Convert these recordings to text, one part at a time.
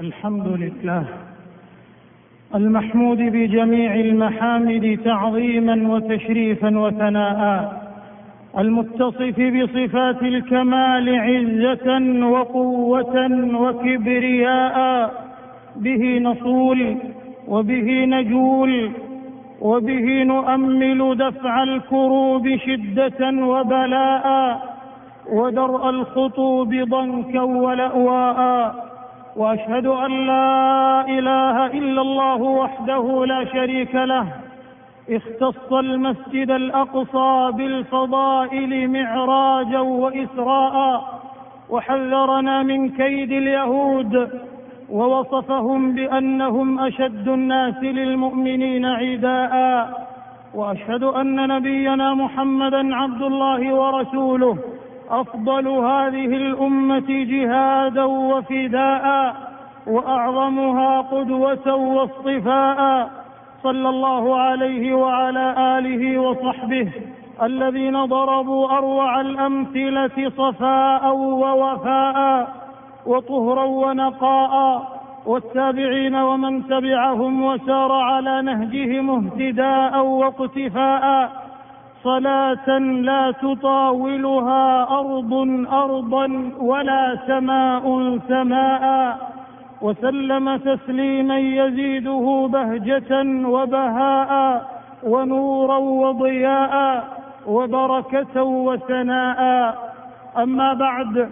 الحمد لله. المحمود بجميع المحامد تعظيما وتشريفا وثناء. المتصف بصفات الكمال عزة وقوة وكبرياء. به نصول وبه نجول وبه نؤمل دفع الكروب شدة وبلاء. ودرء الخطوب ضنكا ولأواء. وأشهد أن لا إله إلا الله وحده لا شريك له. اختص المسجد الأقصى بالفضائل معراجا وإسراء وحذرنا من كيد اليهود ووصفهم بأنهم أشد الناس للمؤمنين عداء. وأشهد أن نبينا محمدا عبد الله ورسوله أفضل هذه الأمة جهادا وفداء وأعظمها قدوة واصطفاء. صلى الله عليه وعلى آله وصحبه الذين ضربوا أروع الأمثلة صفاء ووفاء وطهرا ونقاء. والتابعين ومن تبعهم وسار على نهجهم اهتداء واقتفاء. صلاة لا تطاولها أرض أرضا ولا سماء سماء وسلم تسليما يزيده بهجة وبهاء ونورا وضياء وبركة وثناء. أما بعد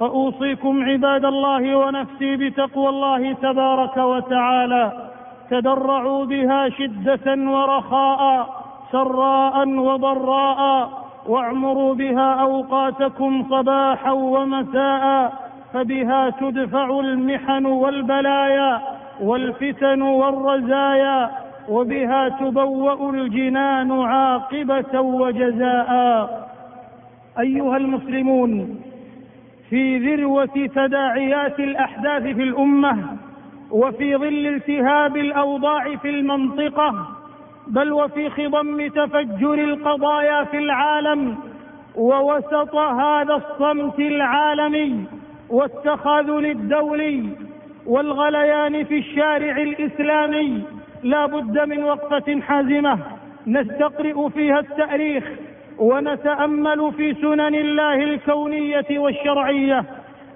فأوصيكم عباد الله ونفسي بتقوى الله تبارك وتعالى. تدرعوا بها شدة ورخاء. سراء وضراء واعمروا بها أوقاتكم صباحا ومساء فبها تدفع المحن والبلايا والفتن والرزايا وبها تبوأ الجنان عاقبة وجزاء. أيها المسلمون في ذروة تداعيات الأحداث في الأمة وفي ظل التهاب الأوضاع في المنطقة بل وفي خضم تفجر القضايا في العالم ووسط هذا الصمت العالمي والتخاذل الدولي والغليان في الشارع الإسلامي لا بد من وقفة حازمة نستقرئ فيها التأريخ ونتأمل في سنن الله الكونية والشرعية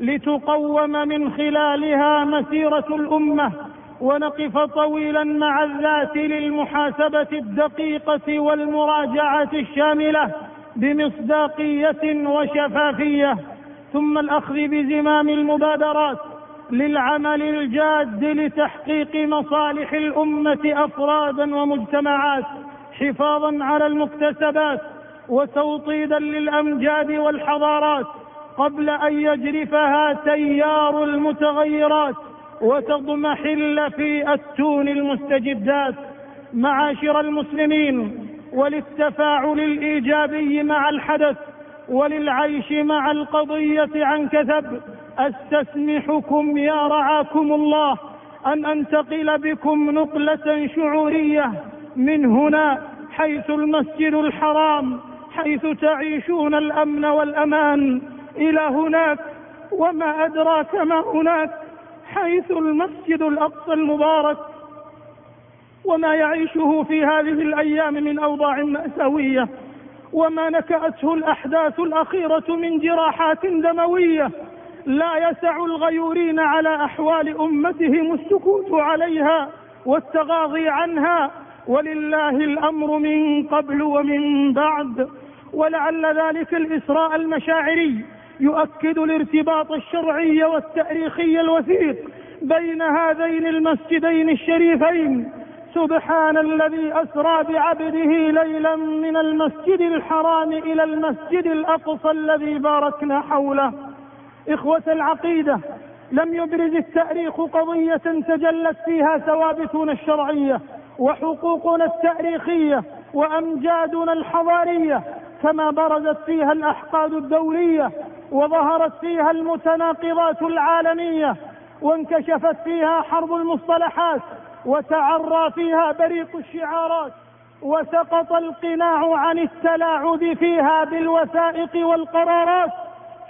لتقوم من خلالها مسيرة الأمة ونقف طويلا مع الذات للمحاسبة الدقيقة والمراجعة الشاملة بمصداقية وشفافية. ثم الأخذ بزمام المبادرات للعمل الجاد لتحقيق مصالح الأمة أفرادا ومجتمعات حفاظا على المكتسبات وتوطيدا للأمجاد والحضارات قبل أن يجرفها تيار المتغيرات. وتضمحل في أتون المستجدات معاشر المسلمين وللتفاعل الإيجابي مع الحدث وللعيش مع القضية عن كثب. أستسمحكم يا رعاكم الله أن أنتقل بكم نقلة شعورية من هنا حيث المسجد الحرام حيث تعيشون الأمن والأمان. إلى هناك وما أدراك ما هناك. حيث المسجد الأقصى المبارك وما يعيشه في هذه الأيام من أوضاع مأساوية وما نكأته الأحداث الأخيرة من جراحات دموية لا يسع الغيورين على أحوال أمتهم السكوت عليها والتغاضي عنها ولله الأمر من قبل ومن بعد ولعل ذلك الإسراء المشاعري يؤكد الارتباط الشرعي والتاريخي الوثيق بين هذين المسجدين الشريفين. سبحان الذي أسرى بعبده ليلا من المسجد الحرام إلى المسجد الأقصى الذي باركنا حوله. إخوة العقيدة لم يبرز التاريخ قضية تجلت فيها ثوابتنا الشرعية وحقوقنا التاريخية وأمجادنا الحضارية كما برزت فيها الأحقاد الدولية وظهرت فيها المتناقضات العالمية وانكشفت فيها حرب المصطلحات وتعرى فيها بريق الشعارات وسقط القناع عن التلاعب فيها بالوثائق والقرارات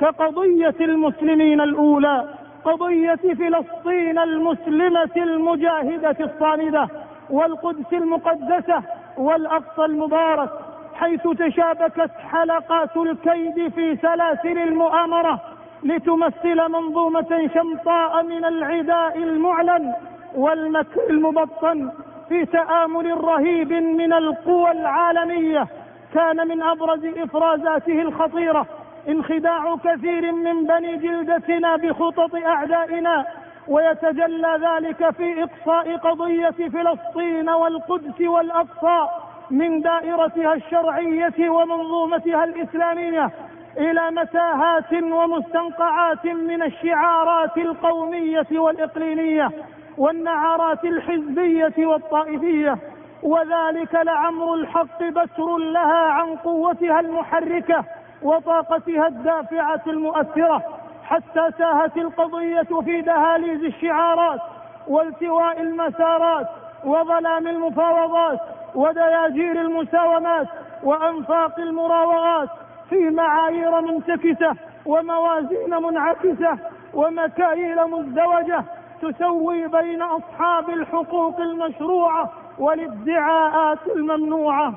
كقضية المسلمين الأولى قضية فلسطين المسلمة المجاهدة الصامدة والقدس المقدسة والأقصى المبارك. حيث تشابكت حلقات الكيد في سلاسل المؤامرة لتمثل منظومة شمطاء من العداء المعلن والمكر المبطن في تآمل رهيب من القوى العالمية. كان من أبرز إفرازاته الخطيرة انخداع كثير من بني جلدتنا بخطط أعدائنا ويتجلى ذلك في إقصاء قضية فلسطين والقدس والأقصى. من دائرتها الشرعية ومنظومتها الإسلامية إلى متاهات ومستنقعات من الشعارات القومية والإقليمية والنعرات الحزبية والطائفية. وذلك لعمر الحق بسر لها عن قوتها المحركة وطاقتها الدافعة المؤثرة حتى ساهت القضية في دهاليز الشعارات والتواء المسارات وظلام المفاوضات ودياجير المساومات وأنفاق المراوغات في معايير منتكسة وموازين منعكسة ومكاييل مزدوجة تسوي بين أصحاب الحقوق المشروعة والادعاءات الممنوعة.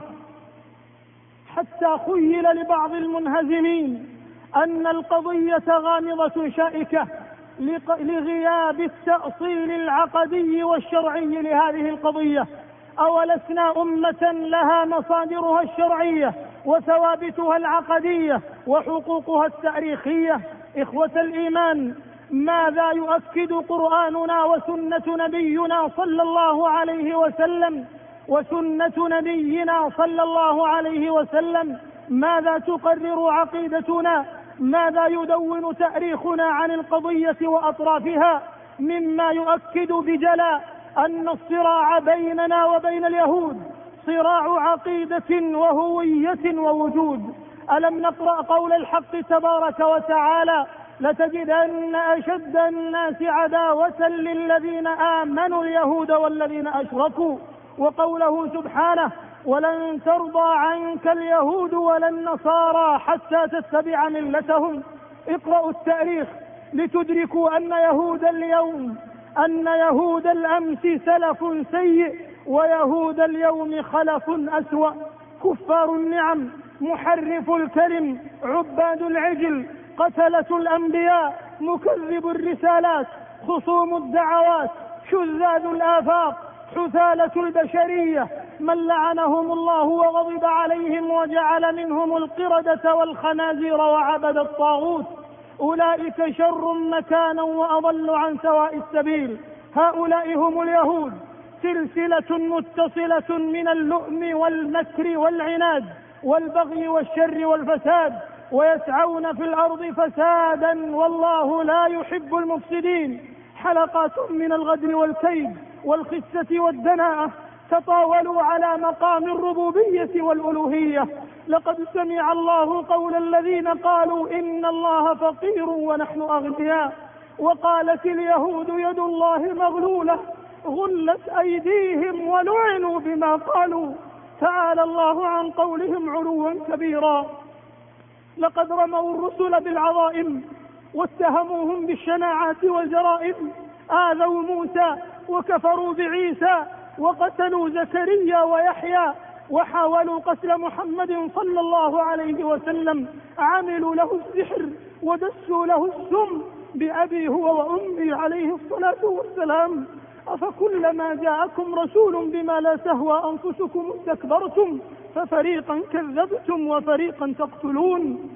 حتى خيل لبعض المنهزمين أن القضية غامضة شائكة لغياب التأصيل العقدي والشرعي لهذه القضية. أولسنا أمة لها مصادرها الشرعية وثوابتها العقدية وحقوقها التاريخية. إخوة الإيمان ماذا يؤكد قرآننا وسنة نبينا صلى الله عليه وسلم؟ وسنة نبينا صلى الله عليه وسلم ماذا تقرر عقيدتنا؟ ماذا يدون تاريخنا عن القضية وأطرافها؟ مما يؤكد بجلاء أن الصراع بيننا وبين اليهود صراع عقيدة وهوية ووجود. ألم نقرأ قول الحق تبارك وتعالى لتجدن أشد الناس عداوة للذين آمنوا اليهود والذين أشركوا وقوله سبحانه ولن ترضى عنك اليهود ولا النصارى حتى تتبع ملتهم اقرأوا التاريخ لتدركوا أن يهود اليوم أن يهود الأمس سلف سيء ويهود اليوم خلف أسوأ. كفار النعم محرف الكلم عباد العجل قتلة الأنبياء مكذب الرسالات خصوم الدعوات شذاذ الآفاق حثالة البشرية. من لعنهم الله وغضب عليهم وجعل منهم القردة والخنازير وعبد الطاغوت. أولئك شر مكانا وأضل عن سواء السبيل. هؤلاء هم اليهود. سلسلة متصلة من اللؤم والمكر والعناد والبغي والشر والفساد ويسعون في الأرض فسادا والله لا يحب المفسدين. حلقات من الغدر والكيد والخسة والدناءة تطاولوا على مقام الربوبية والألوهية. لقد سمع الله قول الذين قالوا إن الله فقير ونحن أغنياء. وقالت اليهود يد الله مغلولة. غلت أيديهم ولعنوا بما قالوا. تعالى الله عن قولهم علوا كبيرا. لقد رموا الرسل بالعظائم واتهموهم بالشناعات والجرائم. آذوا موسى وكفروا بعيسى وقتلوا زكريا ويحيى وحاولوا قتل محمد صلى الله عليه وسلم عملوا له السحر ودسوا له السم بأبي هو وأمي عليه الصلاة والسلام. أفكلما جاءكم رسول بما لا تهوى أنفسكم استكبرتم ففريقا كذبتم وفريقا تقتلون.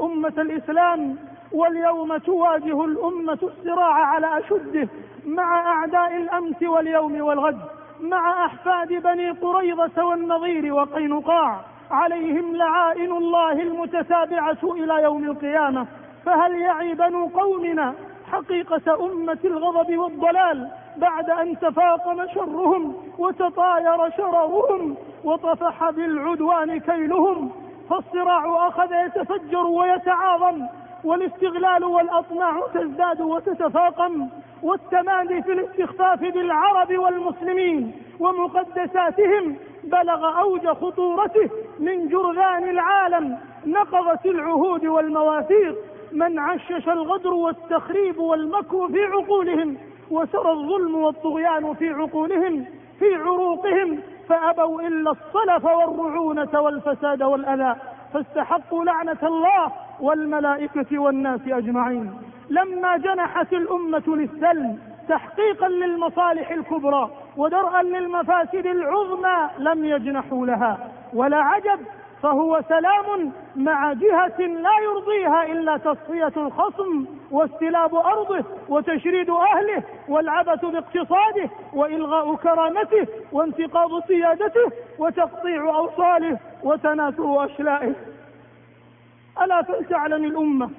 أمة الإسلام واليوم تواجه الأمة الصراع على أشده مع أعداء الأمس واليوم والغد. مع أحفاد بني قريظة والنظير وقينقاع. عليهم لعائن الله المتتابعة إلى يوم القيامة. فهل يعي بنو قومنا حقيقة أمة الغضب والضلال بعد أن تفاقم شرهم وتطاير شررهم وطفح بالعدوان كيلهم؟ فالصراع أخذ يتفجر ويتعاظم. والاستغلال والأطماع تزداد وتتفاقم والتمادي في الاستخفاف بالعرب والمسلمين ومقدساتهم بلغ أوج خطورته من جرذان العالم نقضت العهود والمواثيق من عشش الغدر والتخريب والمكر في عقولهم وسرى الظلم والطغيان في عقولهم في عروقهم فأبوا إلا الصلف والرعونة والفساد والأذى فاستحقوا لعنة الله والملائكة والناس أجمعين. لما جنحت الأمة للسلم تحقيقا للمصالح الكبرى ودرءا للمفاسد العظمى لم يجنحوا لها. ولا عجب فهو سلام مع جهة لا يرضيها إلا تصفية الخصم واستلاب أرضه وتشريد أهله والعبث باقتصاده وإلغاء كرامته وانتقاض سيادته وتقطيع أوصاله وتناثر أشلائه. ألا فلتعلم الأمة؟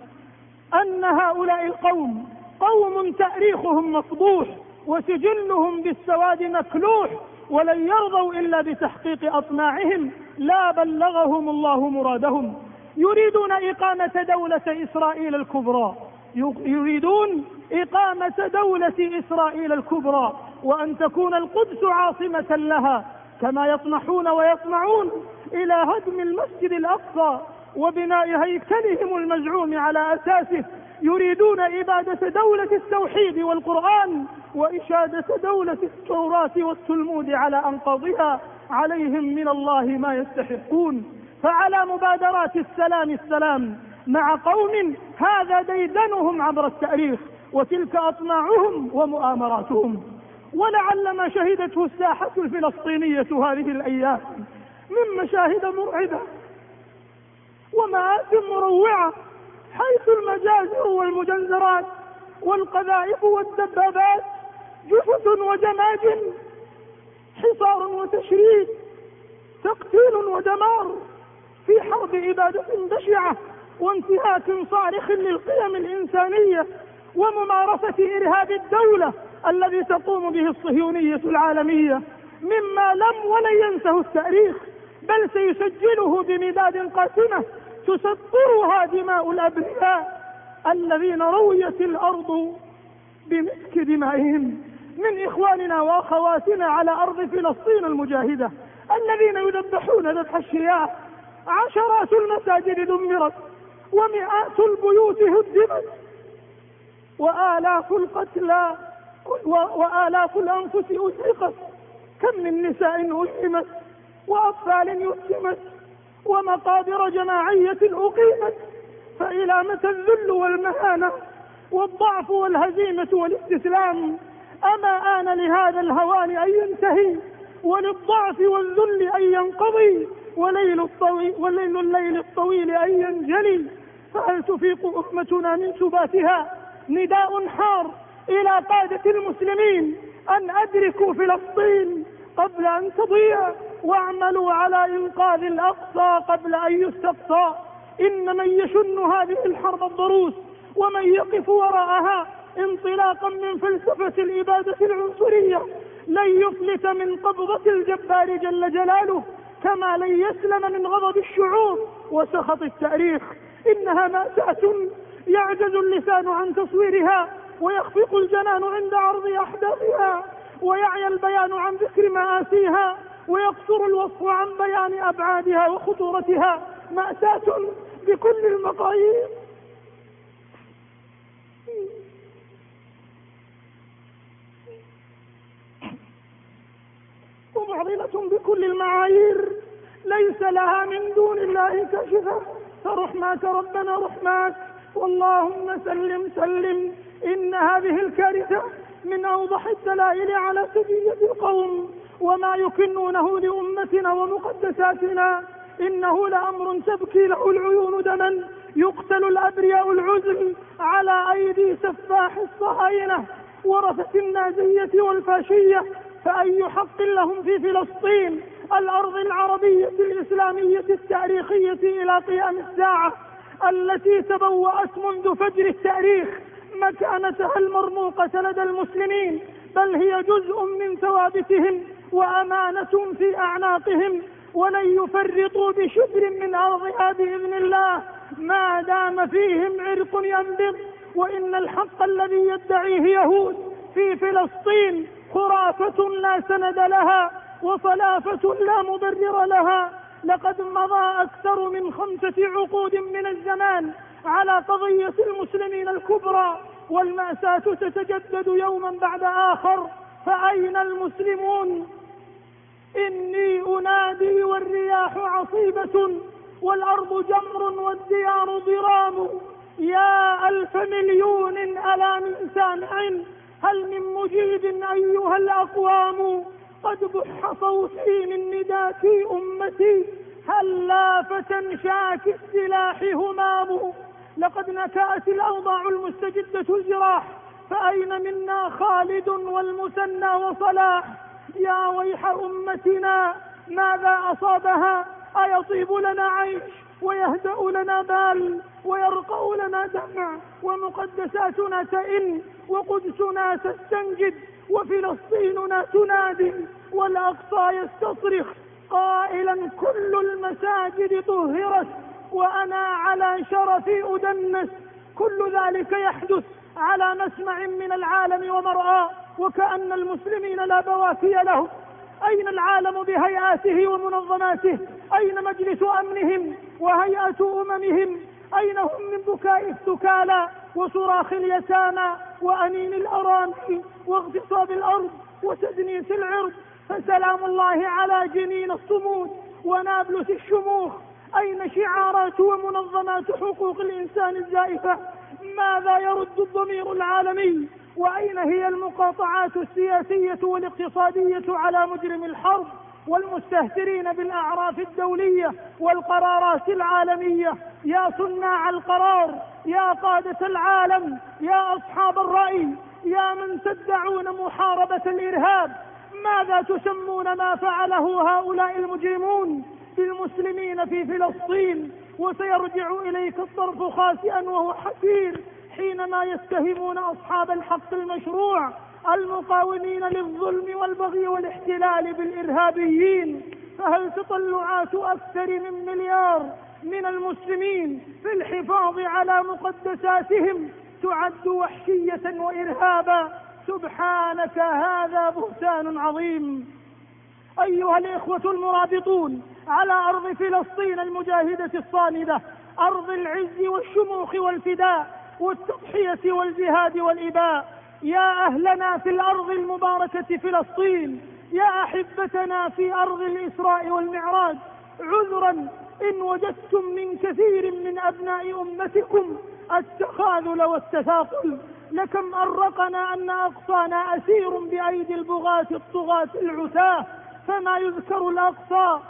أن هؤلاء القوم قوم تأريخهم مفضوح وسجلهم بالسواد مكلوح ولن يرضوا إلا بتحقيق أطماعهم لا بلغهم الله مرادهم. يريدون إقامة دولة إسرائيل الكبرى. يريدون إقامة دولة إسرائيل الكبرى. وأن تكون القدس عاصمة لها كما يطمحون ويطمعون إلى هدم المسجد الأقصى. وبناء هيكلهم المزعوم على أساسه يريدون إبادة دولة التوحيد والقرآن وإشادة دولة التوراة والتلمود على أنقاضها عليهم من الله ما يستحقون. فعلى مبادرات السلام السلام مع قوم هذا ديدنهم عبر التأريخ وتلك أطماعهم ومؤامراتهم. ولعل ما شهدته الساحة الفلسطينية هذه الأيام من مشاهد مرعبه ومآثم مروعة حيث المجازر والمجنزرات والقذائف والدبابات جثث وجماجم حصار وتشريد تقتيل ودمار في حرب إبادة بشعة وانتهاك صارخ للقيم الإنسانية وممارسة إرهاب الدولة الذي تقوم به الصهيونية العالمية. مما لم ولن ينسه التاريخ بل سيسجله بمداد قاسمة تسطرها دماء الأبرياء الذين رويت الأرض بمسك دمائهم من إخواننا وأخواتنا على أرض فلسطين المجاهدة الذين يذبحون ذبح الشياع عشرات المساجد دمرت ومئات البيوت هدمت وآلاف القتلى وآلاف الأنفس أزهقت كم من نساء ألهمت وأطفال يتمت ومقابر جماعية أقيمت فإلى متى الذل والمهانة والضعف والهزيمة والاستسلام؟ أما آن لهذا الهوان أن ينتهي وللضعف والذل أن ينقضي وليل الطويل وليل الليل الطويل أن ينجلي؟ فهل تفيق أمتنا من سباتها؟ نداء حار إلى قادة المسلمين أن أدركوا فلسطين. قبل أن تضيع واعملوا على إنقاذ الأقصى قبل أن يستقصى. إن من يشن هذه الحرب الضروس ومن يقف وراءها انطلاقا من فلسفة الإبادة العنصرية لن يفلت من قبضة الجبار جل جلاله كما لن يسلم من غضب الشعوب وسخط التاريخ. إنها مأساة يعجز اللسان عن تصويرها ويخفق الجنان عند عرض أحداثها. ويعيا البيان عن ذكر مآسيها ويقصر الوصف عن بيان أبعادها وخطورتها. مأساة بكل المقاييس. ومعضلة بكل المعايير. ليس لها من دون الله كشفة. فرحماك ربنا رحماك واللهم سلم سلم. إن هذه الكارثة من أوضح الدلائل على سجية القوم وما يكنونه لأمتنا ومقدساتنا. إنه لأمر تبكي له العيون دما يقتل الأبرياء العزل على أيدي سفاح الصهاينة ورثة النازية والفاشية. فأي حق لهم في فلسطين؟ الأرض العربية الإسلامية التاريخية إلى قيام الساعة التي تبوأت منذ فجر التاريخ. مكانتها المرموقة لدى المسلمين بل هي جزء من ثوابتهم وأمانة في أعناقهم ولن يفرطوا بشبر من أرضها بإذن الله. ما دام فيهم عرق ينبض وإن الحق الذي يدعيه يهود في فلسطين خرافة لا سند لها وفلافة لا مبرر لها. لقد مضى أكثر من خمسة عقود من الزمان على قضية المسلمين الكبرى. والمأساة تتجدد يوما بعد آخر فأين المسلمون؟ إني أنادي والرياح عصيبة والأرض جمر والديار ضرام. يا ألف مليون ألا من سامع هل من مجيب أيها الأقوام؟ قد بح صوتي من نداء أمتي هل لا شاك السلاح همام. لقد نكأت الأوضاع المستجدة الجراح فأين منا خالد والمثنى وصلاح؟ يا ويح أمتنا ماذا أصابها؟ أيطيب لنا عيش ويهدأ لنا بال ويرقى لنا دمع ومقدساتنا تئن وقدسنا تستنجد وفلسطيننا تنادي والأقصى يستصرخ قائلا كل المساجد طهرت. وأنا على شرفي أدنس. كل ذلك يحدث على مسمع من العالم ومرآة وكأن المسلمين لا بواكي لهم. أين العالم بهيئاته ومنظماته؟ أين مجلس أمنهم وهيئة أممهم؟ أين هم من بكاء السكالى وصراخ اليتامى وأنين الأرامل واغتصاب الأرض وتدنيس العرض؟ فسلام الله على جنين الصمود ونابلس الشموخ. أين شعارات ومنظمات حقوق الإنسان الزائفة؟ ماذا يرد الضمير العالمي؟ وأين هي المقاطعات السياسية والاقتصادية على مجرم الحرب والمستهترين بالأعراف الدولية والقرارات العالمية؟ يا صناع القرار يا قادة العالم يا أصحاب الرأي يا من تدعون محاربة الإرهاب؟ ماذا تسمون ما فعله هؤلاء المجرمون؟ بالمسلمين في فلسطين وسيرجع إليك الطرف خاسئا وهو حسير حينما يتهمون أصحاب الحق المشروع المقاومين للظلم والبغي والاحتلال بالإرهابيين. فهل تطلعات أكثر من مليار من المسلمين في الحفاظ على مقدساتهم تعد وحشية وإرهابا؟ سبحانك هذا بهتان عظيم. أيها الإخوة المرابطون على أرض فلسطين المجاهدة الصامدة أرض العز والشموخ والفداء والتضحية والجهاد والإباء يا أهلنا في الأرض المباركة فلسطين يا أحبتنا في أرض الإسراء والمعراج عذرا إن وجدتم من كثير من أبناء أمتكم التخاذل والتثاقل لكم أرقنا أن أقصانا أسير بأيدي البغاة الطغاة العتاة. فما يذكر الأقصى.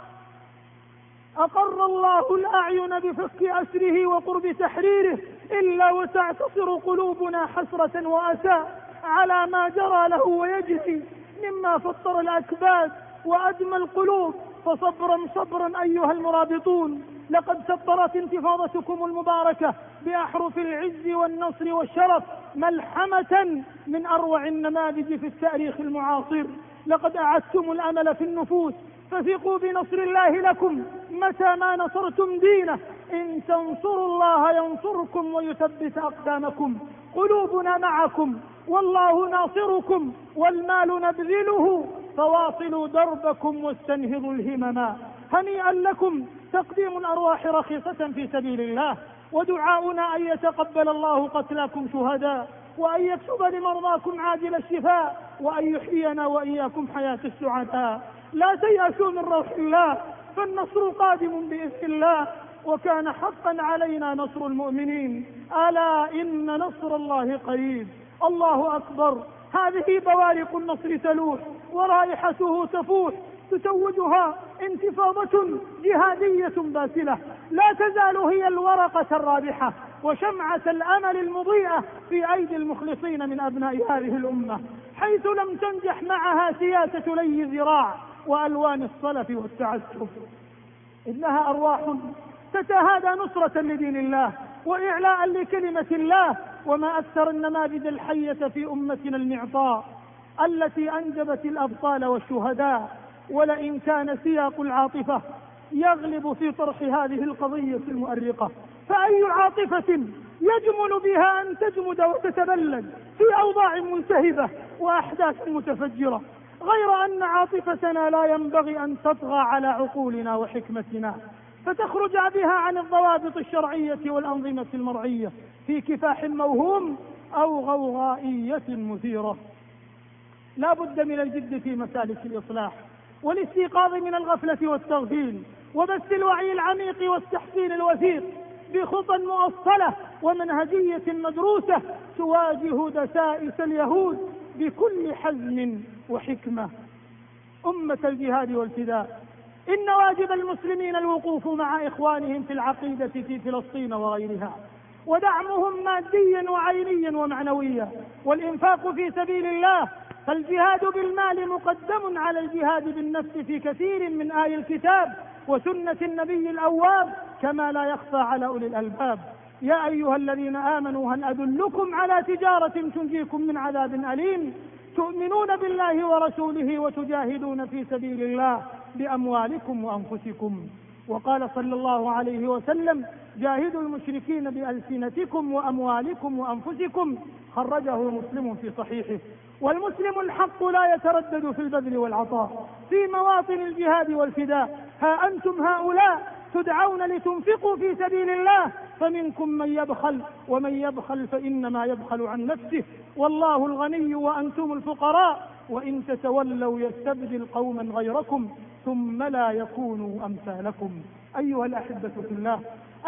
أقر الله الأعين بفك أسره وقرب تحريره إلا وتعتصر قلوبنا حسرة وأسى. على ما جرى له ويجري مما فطر الأكباد وأدمى القلوب. فصبرا صبرا أيها المرابطون. لقد سطرت انتفاضتكم المباركة بأحرف العز والنصر والشرف ملحمة من أروع النماذج في التاريخ المعاصر. لقد أعدتم الأمل في النفوس فثقوا بنصر الله لكم متى ما نصرتم دينه. إن تنصروا الله ينصركم ويثبت أقدامكم قلوبنا معكم والله ناصركم والمال نبذله فواصلوا دربكم واستنهضوا الهمما هنيئا لكم تقديم الأرواح رخيصة في سبيل الله ودعاؤنا أن يتقبل الله قتلاكم شهداء. وأن يكتب لمرضاكم عاجل الشفاء وأن يحيينا وإياكم حياة السعداء. لا تيأسوا من روح الله فالنصر قادم بإذن الله وكان حقا علينا نصر المؤمنين. ألا إن نصر الله قريب؟ الله أكبر. هذه بوارق النصر تلوح ورائحته تفوح تتوجها انتفاضة جهادية باسلة لا تزال هي الورقة الرابحة وشمعة الأمل المضيئة في أيدي المخلصين من أبناء هذه الأمة. حيث لم تنجح معها سياسة لي ذراع وألوان الصلف والتعسف إنها أرواح تتهادى نصرة لدين الله وإعلاء لكلمة الله وما أكثر النماذج الحية في أمتنا المعطاء التي أنجبت الأبطال والشهداء. ولئن كان سياق العاطفة يغلب في طرح هذه القضية المؤرقة. فأي عاطفة يجمل بها أن تجمد وتتبلد في أوضاع ملتهبة وأحداث متفجرة. غير أن عاطفتنا لا ينبغي أن تطغى على عقولنا وحكمتنا. فتخرج بها عن الضوابط الشرعية والأنظمة المرعية في كفاح موهوم أو غوغائية مثيرة. لا بد من الجد في مسالك الإصلاح. والاستيقاظ من الغفلة والتغفيل وبث الوعي العميق والتحسين الوثيق بخطى مؤصلة ومنهجية مدروسة تواجه دسائس اليهود بكل حزم وحكمة. أمة الجهاد والفداء إن واجب المسلمين الوقوف مع إخوانهم في العقيدة في فلسطين وغيرها ودعمهم ماديا وعينيا ومعنويا والإنفاق في سبيل الله فالجهاد بالمال مقدم على الجهاد بالنفس في كثير من آي الكتاب وسنة النبي الأواب كما لا يخفى على أولي الألباب. يا أيها الذين آمنوا هل أدلكم على تجارة تنجيكم من عذاب أليم؟ تؤمنون بالله ورسوله وتجاهدون في سبيل الله بأموالكم وأنفسكم. وقال صلى الله عليه وسلم جاهدوا المشركين بألسنتكم وأموالكم وأنفسكم. خرجه مسلم في صحيحه. والمسلم الحق لا يتردد في البذل والعطاء في مواطن الجهاد والفداء. ها أنتم هؤلاء تدعون لتنفقوا في سبيل الله فمنكم من يبخل ومن يبخل فإنما يبخل عن نفسه. والله الغني وأنتم الفقراء وإن تتولوا يستبدل قوما غيركم ثم لا يكونوا أمثالكم. أيها الأحبة في الله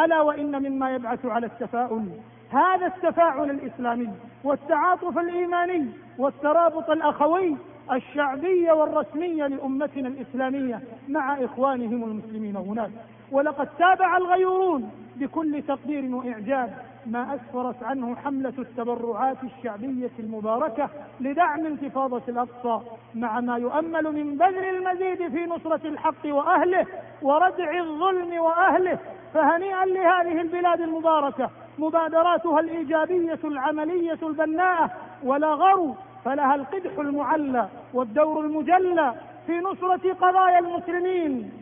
ألا وإن مما يبعث على التفاؤل هذا التفاعل الإسلامي والتعاطف الإيماني والترابط الأخوي الشعبي والرسمي لأمتنا الإسلامية مع إخوانهم المسلمين هناك. ولقد تابع الغيورون بكل تقدير وإعجاب ما أسفرت عنه حملة التبرعات الشعبية المباركة لدعم انتفاضة الأقصى مع ما يؤمل من بذل المزيد في نصرة الحق وأهله وردع الظلم وأهله فهنيئا لهذه البلاد المباركة مبادراتها الإيجابية العملية البناءة ولا غرو فلها القدح المعلى والدور المجلى في نصرة قضايا المسلمين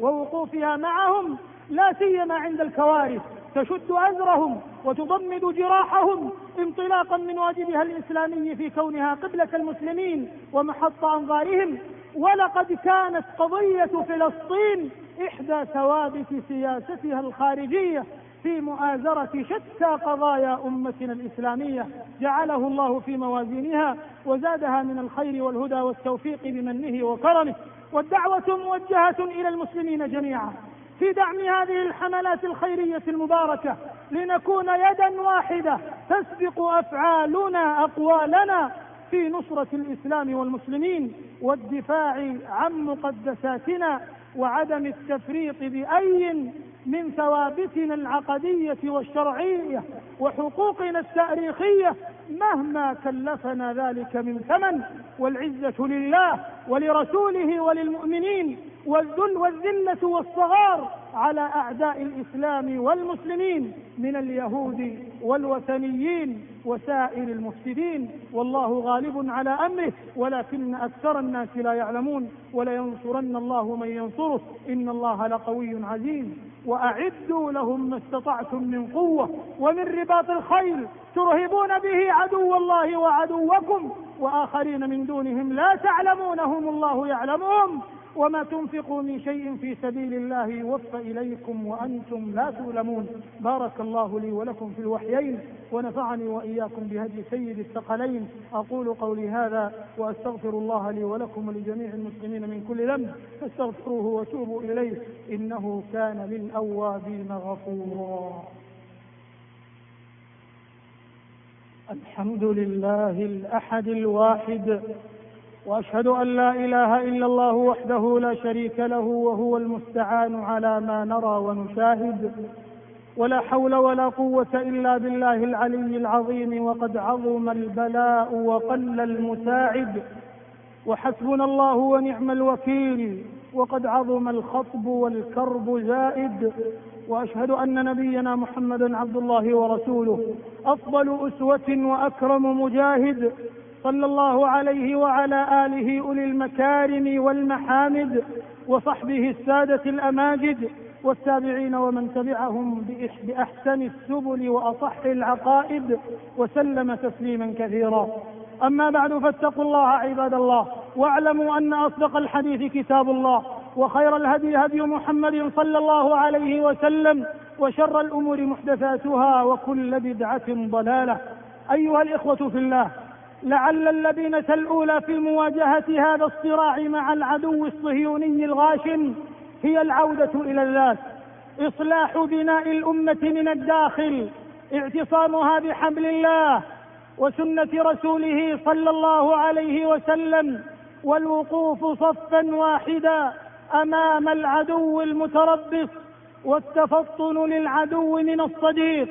ووقوفها معهم لا سيما عند الكوارث تشد أزرهم وتضمد جراحهم انطلاقا من واجبها الإسلامي في كونها قبلة المسلمين ومحط أنظارهم. ولقد كانت قضية فلسطين إحدى ثوابت سياستها الخارجية في مؤازرة شتى قضايا أمتنا الإسلامية جعله الله في موازينها وزادها من الخير والهدى والتوفيق بمنه وكرمه. والدعوة موجهة إلى المسلمين جميعا في دعم هذه الحملات الخيرية المباركة لنكون يدا واحدة تسبق أفعالنا أقوالنا في نصرة الإسلام والمسلمين والدفاع عن مقدساتنا وعدم التفريط بأي من ثوابتنا العقدية والشرعية وحقوقنا التاريخية مهما كلفنا ذلك من ثمن والعزة لله ولرسوله وللمؤمنين والذل والذلة والصغار على أعداء الإسلام والمسلمين من اليهود والوثنيين وسائر المفسدين. والله غالب على أمره ولكن أكثر الناس لا يعلمون ولينصرن الله من ينصره. إن الله لقوي عزيز. وأعدوا لهم ما استطعتم من قوة ومن رباط الخيل ترهبون به عدو الله وعدوكم وآخرين من دونهم لا تعلمونهم الله يعلمهم. وما تنفقوا من شيء في سبيل الله يوفى إليكم وأنتم لا تظلمون. بارك الله لي ولكم في الوحيين ونفعني وإياكم بهدي سيد الثقلين. أقول قولي هذا وأستغفر الله لي ولكم ولجميع المسلمين من كل ذنب. فاستغفروه وتوبوا إليه. إنه كان للأوابين غفورا. الحمد لله الأحد الواحد. وأشهد أن لا إله إلا الله وحده لا شريك له وهو المستعان على ما نرى ونشاهد. ولا حول ولا قوة إلا بالله العلي العظيم وقد عظم البلاء وقل المساعد. وحسبنا الله ونعم الوكيل وقد عظم الخطب والكرب زائد. وأشهد أن نبينا محمدا عبد الله ورسوله أفضل أسوة وأكرم مجاهد. صلى الله عليه وعلى آله أولي المكارم والمحامد وصحبه السادة الأماجد والتابعين ومن تبعهم بأحسن السبل وأصح العقائد وسلم تسليما كثيرا. أما بعد فاتقوا الله عباد الله واعلموا أن أصدق الحديث كتاب الله وخير الهدي هدي محمد صلى الله عليه وسلم وشر الأمور محدثاتها وكل بدعة ضلالة. أيها الإخوة في الله لعل اللبنة الأولى في مواجهة هذا الصراع مع العدو الصهيوني الغاشم هي العودة إلى الذات. إصلاح بناء الأمة من الداخل اعتصامها بحبل الله وسنة رسوله صلى الله عليه وسلم والوقوف صفا واحدا أمام العدو المتربص والتفطن للعدو من الصديق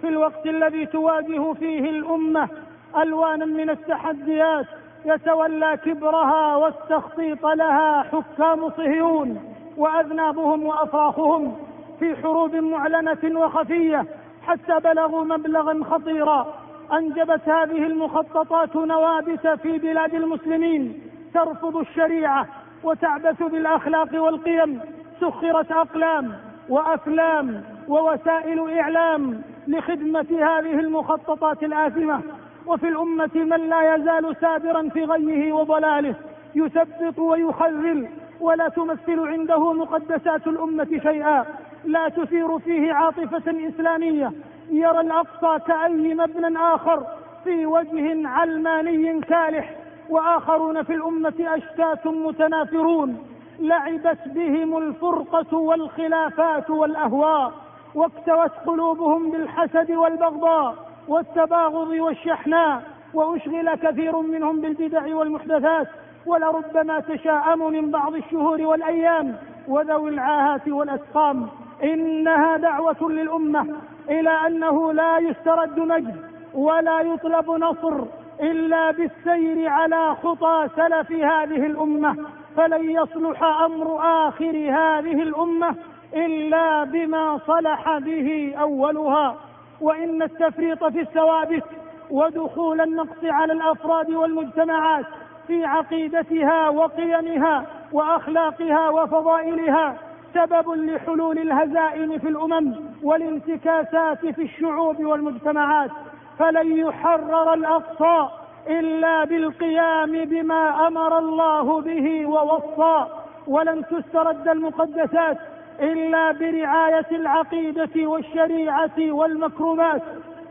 في الوقت الذي تواجه فيه الأمة. ألوانا من التحديات يتولى كبرها والتخطيط لها حكام صهيون وأذنابهم وأفراخهم في حروب معلنة وخفية حتى بلغوا مبلغا خطيرا. أنجبت هذه المخططات نوابت في بلاد المسلمين ترفض الشريعة وتعبث بالأخلاق والقيم سخرت أقلام وأفلام ووسائل إعلام لخدمة هذه المخططات الآثمة. وفي الأمة من لا يزال سابرا في غيه وضلاله. يثبط ويخذل ولا تمثل عنده مقدسات الأمة شيئا. لا تثير فيه عاطفة إسلامية. يرى الأقصى كأي مبنى آخر في وجه علماني كالح. وآخرون في الأمة أشتات متنافرون. لعبت بهم الفرقة والخلافات والأهواء. واكتوت قلوبهم بالحسد والبغضاء. والتباغض والشحناء وأشغل كثير منهم بالبدع والمحدثات ولربما تشاءم من بعض الشهور والأيام وذوي العاهات والأسقام إنها دعوة للأمة إلى أنه لا يسترد مجد ولا يطلب نصر إلا بالسير على خطى سلف هذه الأمة. فلن يصلح أمر آخر هذه الأمة إلا بما صلح به أولها. وإن التفريط في الثوابت ودخول النقص على الأفراد والمجتمعات في عقيدتها وقيمها وأخلاقها وفضائلها سبب لحلول الهزائم في الأمم والانتكاسات في الشعوب والمجتمعات فلن يحرر الأقصى إلا بالقيام بما أمر الله به ووصى ولن تسترد المقدسات إلا برعاية العقيدة والشريعة والمكرمات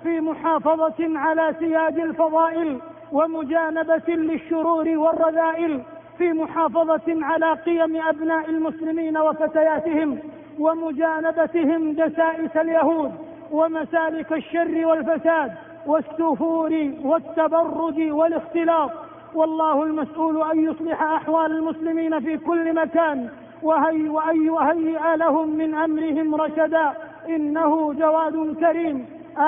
في محافظة على سياج الفضائل ومجانبة للشرور والرذائل في محافظة على قيم أبناء المسلمين وفتياتهم ومجانبتهم دسائس اليهود ومسالك الشر والفساد والسفور والتبرج والاختلاط. والله المسؤول أن يصلح أحوال المسلمين في كل مكان وهي وأن يهيئ لهم من أمرهم رشدا. إنه جواد كريم.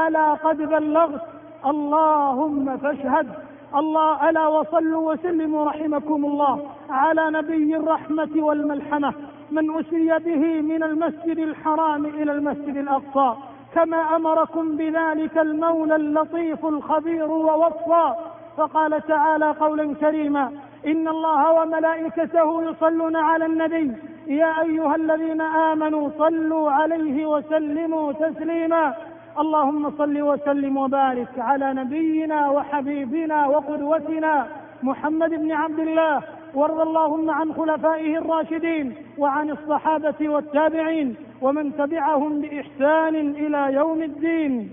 ألا قد بلغت. اللهم فاشهد. الله ألا وصلوا وسلموا رحمكم الله على نبي الرحمة والملحمة من أسري به من المسجد الحرام إلى المسجد الأقصى. كما أمركم بذلك المولى اللطيف الخبير ووصى فقال تعالى قولا كريما. إن الله وملائكته يصلون على النبي. يا أيها الذين آمنوا صلوا عليه وسلموا تسليما. اللهم صل وسلم وبارك على نبينا وحبيبنا وقدوتنا محمد بن عبد الله وارض اللهم عن خلفائه الراشدين وعن الصحابة والتابعين ومن تبعهم بإحسان إلى يوم الدين.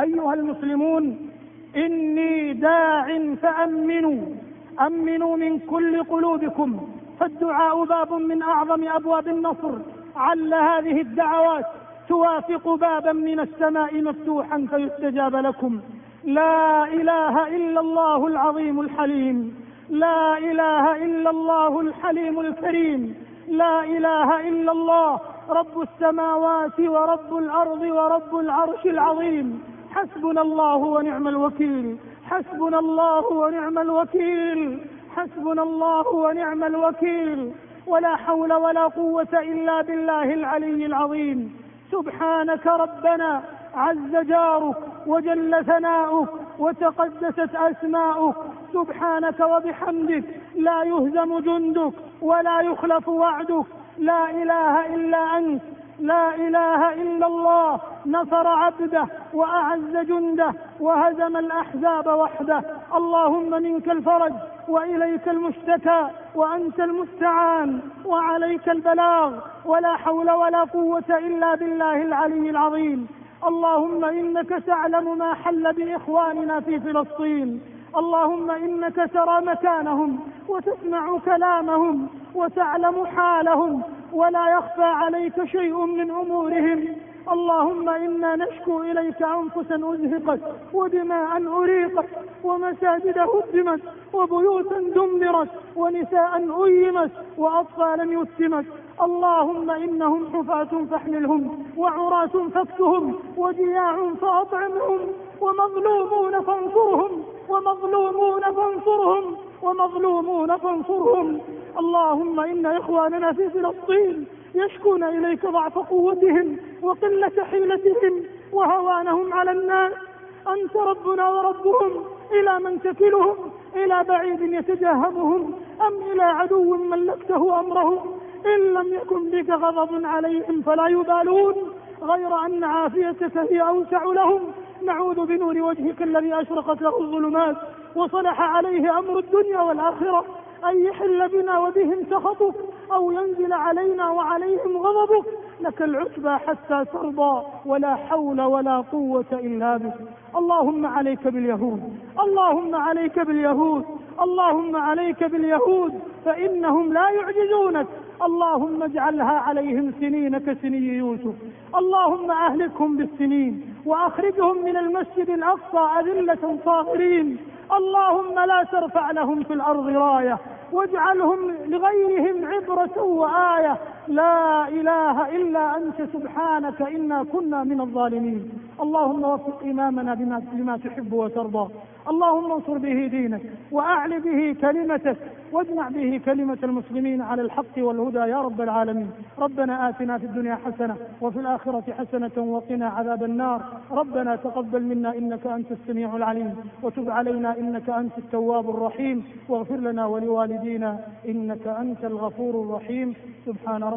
أيها المسلمون إني داع فأمنوا. أمنوا من كل قلوبكم. فالدعاء باب من أعظم أبواب النصر. عل هذه الدعوات. توافق بابا من السماء مفتوحا فيستجاب لكم. لا إله إلا الله العظيم الحليم. لا إله إلا الله الحليم الكريم. لا إله إلا الله رب السماوات ورب الأرض ورب العرش العظيم. حسبنا الله ونعم الوكيل. حسبنا الله ونعم الوكيل. حسبنا الله ونعم الوكيل. ولا حول ولا قوة إلا بالله العلي العظيم. سبحانك ربنا عز جارك وجل ثناؤك وتقدست أسماؤك. سبحانك وبحمدك لا يهزم جندك ولا يخلف وعدك. لا إله إلا أنت. لا إله إلا الله نصر عبده وأعز جنده وهزم الأحزاب وحده. اللهم منك الفرج وإليك المشتكى وأنت المستعان وعليك البلاغ ولا حول ولا قوة إلا بالله العلي العظيم. اللهم إنك تعلم ما حل بإخواننا في فلسطين. اللهم إنك ترى مكانهم وتسمع كلامهم وتعلم حالهم ولا يخفى عليك شيء من أمورهم. اللهم إنا نشكو إليك أنفسا أزهقت ودماء أريقت ومساجد هدمت وبيوتا دمرت ونساء أيمت وأطفالا يتمت اللهم إنهم حفاة فاحملهم وعراة فاكسهم وجياع فأطعمهم ومظلومون فانصرهم ومظلومون فانصرهم ومظلومون فانصرهم. اللهم إن إخواننا في فلسطين يشكون إليك ضعف قوتهم وقلة حيلتهم وهوانهم على الناس. أنت ربنا وربهم إلى من تكلهم إلى بعيد يتجاهمهم أم إلى عدو ملكته أمرهم؟ إن لم يكن بك غضب عليهم فلا يبالون. غير أن عافيتك هي أوسع لهم. نعوذ بنور وجهك الذي أشرقت له الظلمات وصلح عليه أمر الدنيا والآخرة. أن يحل بنا وبهم سخطك أو ينزل علينا وعليهم غضبك. لك العتبى حتى ترضى ولا حول ولا قوة إلا بك. اللهم عليك باليهود اللهم عليك باليهود اللهم عليك باليهود فإنهم لا يعجزونك. اللهم اجعلها عليهم سنين كسني يوسف. اللهم أهلكهم بالسنين وأخرجهم من المسجد الأقصى أذلة صاغرين. اللهم لا ترفع لهم في الأرض راية واجعلهم لغيرهم عبرة وآية لا إله إلا أنت سبحانك إنا كنا من الظالمين. اللهم وفق إمامنا بما, تحب وترضى. اللهم انصر به دينك وأعل به كلمتك واجمع به كلمة المسلمين على الحق والهدى يا رب العالمين. ربنا آتنا في الدنيا حسنة وفي الآخرة حسنة وقنا عذاب النار. ربنا تقبل منا إنك أنت السميع العليم وتب علينا إنك أنت التواب الرحيم. واغفر لنا ولوالدينا إنك أنت الغفور الرحيم. سبحان